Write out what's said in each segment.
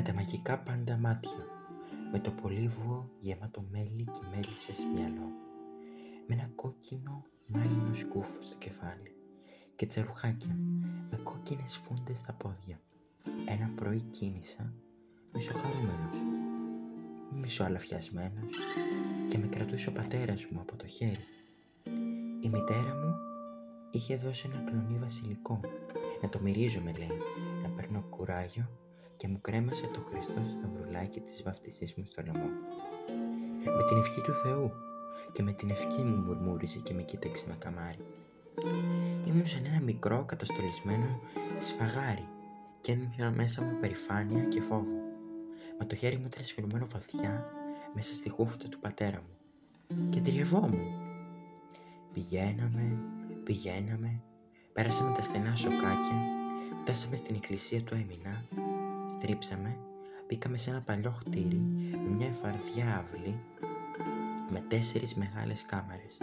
με τα μαγικά πάντα μάτια, με το πολύβουο γεμάτο μέλι και μέλισσες μυαλό, με ένα κόκκινο μάλινο σκούφο στο κεφάλι και τσαρουχάκια με κόκκινες φούντες στα πόδια. Ένα πρωί κίνησα μισοχαρούμενος, μισοαλαφιασμένος και με κρατούσε ο πατέρας μου από το χέρι. Η μητέρα μου είχε δώσει ένα κλονί βασιλικό να το μυρίζομαι λέει, να παίρνω κουράγιο και μου κρέμασε το Χριστός σταυρουλάκι της βαφτισής μου στο λαιμό. Με την ευχή του Θεού και με την ευχή μου μουρμούρισε και με κοίταξε με καμάρι. Ήμουν σε ένα μικρό καταστολισμένο σφαγάρι και ένιωθα μέσα μου περηφάνεια και φόβο. Μα το χέρι μου ήταν σφυρωμένο βαθιά μέσα στη χούφτα του πατέρα μου και τριευόμουν. Πηγαίναμε, πηγαίναμε, πέρασαμε τα στενά σοκάκια, φτάσαμε στην εκκλησία του Έμινα Στρίψαμε, μπήκαμε σε ένα παλιό χτίρι με μια εφαρδιά αυλή με τέσσερις μεγάλες κάμαρες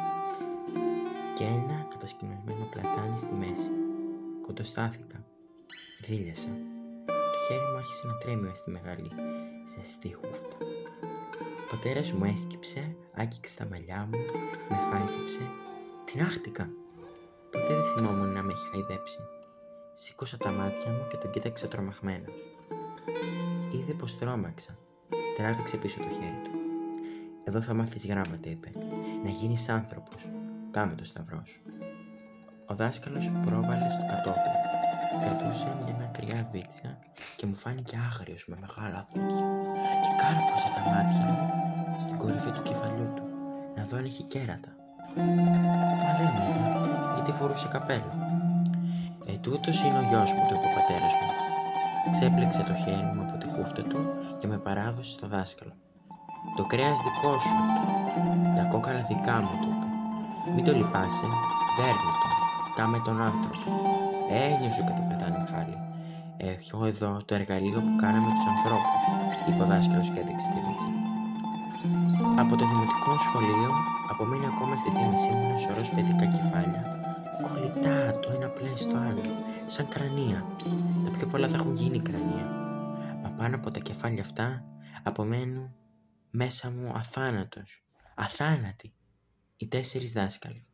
και ένα κατασκηνωμένο πλατάνι στη μέση. Κοντοστάθηκα, δίλιασα. Το χέρι μου άρχισε να τρέμει στη μεγάλη ζεστή χούφτα. Ο πατέρας μου έσκυψε, άκυξε τα μαλλιά μου, με χάιδεψε. Την άχτηκα. Ποτέ δεν θυμόμουν να με έχει χαϊδέψει. Σήκωσα τα μάτια μου και τον κοίταξα τρομαγμένος. Είδε πως τρόμαξα. Τράβηξε πίσω το χέρι του. Εδώ θα μάθεις γράμματα, είπε. Να γίνεις άνθρωπος. Πάμε το σταυρό σου. Ο δάσκαλος πρόβαλε στο κατόπιν. Κρατούσε μια μακριά βίτσα και μου φάνηκε άγριος με μεγάλα δόντια και κάρφωσε τα μάτια μου στην κορυφή του κεφαλιού του να δω αν είχε κέρατα. Μα δεν είδα, γιατί φορούσε καπέλο. Ε, τούτος είναι ο γιος μου, το είπε ο πατέρας μου. Ξέπλεξε το χέρι μου από τη χούφτα του και με παράδοσε στο δάσκαλο. Το κρέας δικό σου, τα κόκαλα δικά μου, του είπε. Μην το λυπάσαι, δέρνε τον, κάμε τον άνθρωπο. Ένιωσε κάτι πετάνε χάλι. Έχω εδώ το εργαλείο που κάναμε τους ανθρώπους, είπε ο δάσκαλος και έδειξε τη βίτσα. Από το δημοτικό σχολείο απομείνει ακόμα στη θύμησή μου ένα σωρός παιδικά κεφάλια. Κολλητά το ένα πλέον στο άλλο, σαν κρανία. Τα πιο πολλά θα έχουν γίνει κρανία. Μα πάνω από τα κεφάλια αυτά απομένουν μέσα μου αθάνατος, αθάνατοι, οι τέσσερις δάσκαλοι.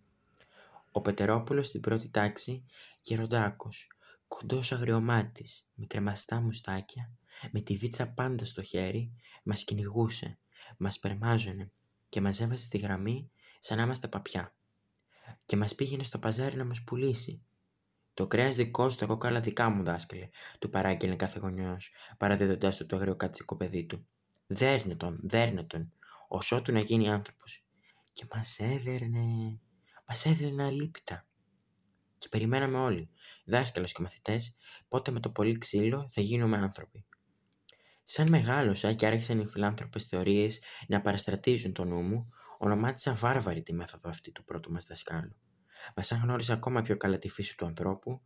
Ο Πετερόπουλος στην πρώτη τάξη, γεροντάκος, κοντός αγριομάτης, με κρεμαστά μουστάκια, με τη βίτσα πάντα στο χέρι, μας κυνηγούσε, μας περμάζωνε και μας έβαζε στη γραμμή σαν να είμαστε παπιά. Και μας πήγαινε στο παζάρι να μας πουλήσει. Το κρέας δικό σου, τα κόκαλα δικά μου, δάσκαλε, του παράγγελνε κάθε γονιός, παραδίδοντάς του το αγριοκατσικό παιδί του. Δέρνε τον, δέρνε τον, όσο του να γίνει άνθρωπος. Και μας έδερνε, μας έδερνε αλήπητα. Και περιμέναμε όλοι, δάσκαλο και μαθητές, πότε με το πολύ ξύλο θα γίνουμε άνθρωποι. Σαν μεγάλωσα και άρχισαν οι φιλάνθρωπες θεωρίες να παραστρατίζουν το νου μου, ονομάτισα βάρβαρη τη μέθοδο αυτή του πρώτου μας δασκάλου. Μας σαν γνώριζε ακόμα πιο καλά τη φύση του ανθρώπου,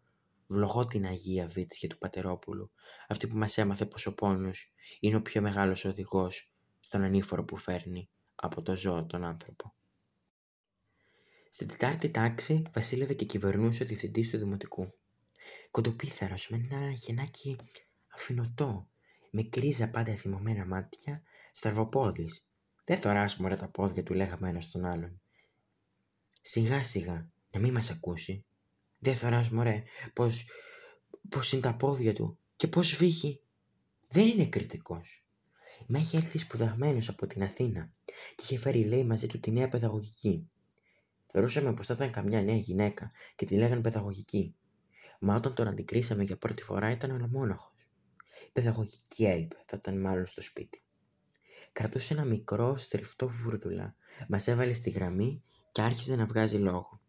βλογώ την Αγία Βίτσια του Πατερόπουλου, αυτή που μας έμαθε πως ο πόνος είναι ο πιο μεγάλος οδηγός στον ανήφορο που φέρνει από το ζώο τον άνθρωπο. Στην τετάρτη τάξη βασίλευε και κυβερνούσε ο διευθυντής του Δημοτικού. Κοντοπίθαρος με ένα γεννάκι αφινωτό, με κρίζα πάντα θυμωμένα μάτια, στραβοπόδης. Δεν θωράς μωρέ τα πόδια του λέγαμε ένας τον άλλον. Σιγά σιγά, να μην μας ακούσει. Δεν θωράς μωρέ πως, πως είναι τα πόδια του και πως βύχει. Δεν είναι κριτικός. Μα έχει έρθει σπουδαγμένος από την Αθήνα και είχε φέρει λέει μαζί του τη νέα παιδαγωγική. Θεωρούσαμε πως θα ήταν καμιά νέα γυναίκα και τη λέγανε παιδαγωγική. Μα όταν τον αντικρίσαμε για πρώτη φορά ήταν ολομόναχος. Παιδαγωγική έλειπε, θα ήταν μάλλον στο σπίτι. Κρατούσε ένα μικρό στριφτό βούρδουλα, μας έβαλε στη γραμμή και άρχισε να βγάζει λόγο.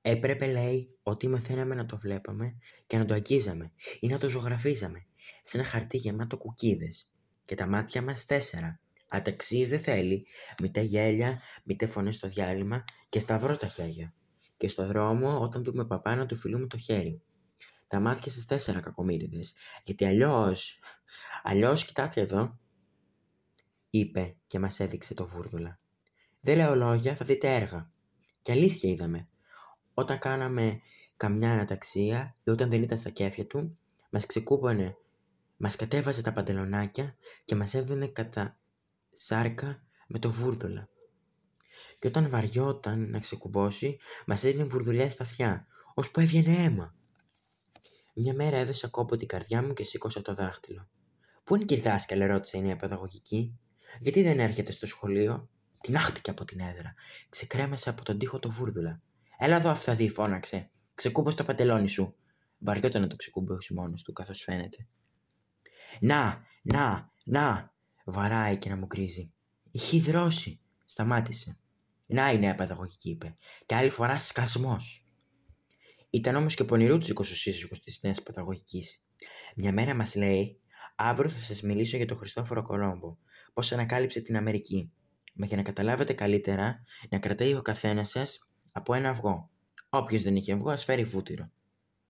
Έπρεπε, λέει, ότι μαθαίναμε να το βλέπαμε και να το αγγίζαμε ή να το ζωγραφίζαμε σε ένα χαρτί γεμάτο κουκίδες. Και τα μάτια μας τέσσερα. Αταξίε δεν θέλει, μήτε γέλια, μήτε φωνές στο διάλειμμα και σταυρό τα χέρια. Και στο δρόμο, όταν δούμε παπά, να του φιλούμε το χέρι. Τα μάτια στι τέσσερα κακομίριδε. Γιατί αλλιώς. Αλλιώς, κοιτάτε εδώ, είπε και μας έδειξε το βούρδουλα. Δεν λέω λόγια, θα δείτε έργα. Και αλήθεια είδαμε. Όταν κάναμε καμιά αναταξία ή όταν δεν ήταν στα κέφια του, μας ξεκούπωνε Μας κατέβαζε τα παντελονάκια και μας έδωνε κατά σάρκα με το βούρδολα. Και όταν βαριόταν να ξεκουμπώσει, μας έδινε βουρδουλιά στα αυτιά, ώσπου έβγαινε αίμα. Μια μέρα έδωσα κόπο την καρδιά μου και σήκωσα το δάχτυλο. Πού είναι και η δάσκαλα, ρώτησε η νέα παιδαγωγική. Γιατί δεν έρχεται στο σχολείο; Την άχτηκε από την έδρα. Ξεκρέμασε από τον τοίχο το βούρδουλα. Έλα εδώ, αυθαδί, φώναξε. Ξεκούμπω το παντελόνι σου. Βαριόταν να το ξεκουμπώσει μόνο του, καθώς φαίνεται. Να, να, να, βαράει και να μου κρίζει. Έχει δρώσει. Σταμάτησε. Να η νέα παιδαγωγική, είπε. Και άλλη φορά σκασμός. Ήταν όμως και πονηρού τους ο σύζυγο της νέας παιδαγωγικής. Μια μέρα μας λέει, αύριο θα σας μιλήσω για τον Χριστόφορο Κολόμπο, πώς ανακάλυψε την Αμερική. Μα για να καταλάβετε καλύτερα, να κρατάει ο καθένας σας από ένα αυγό. Όποιος δεν είχε αυγό, ας φέρει βούτυρο.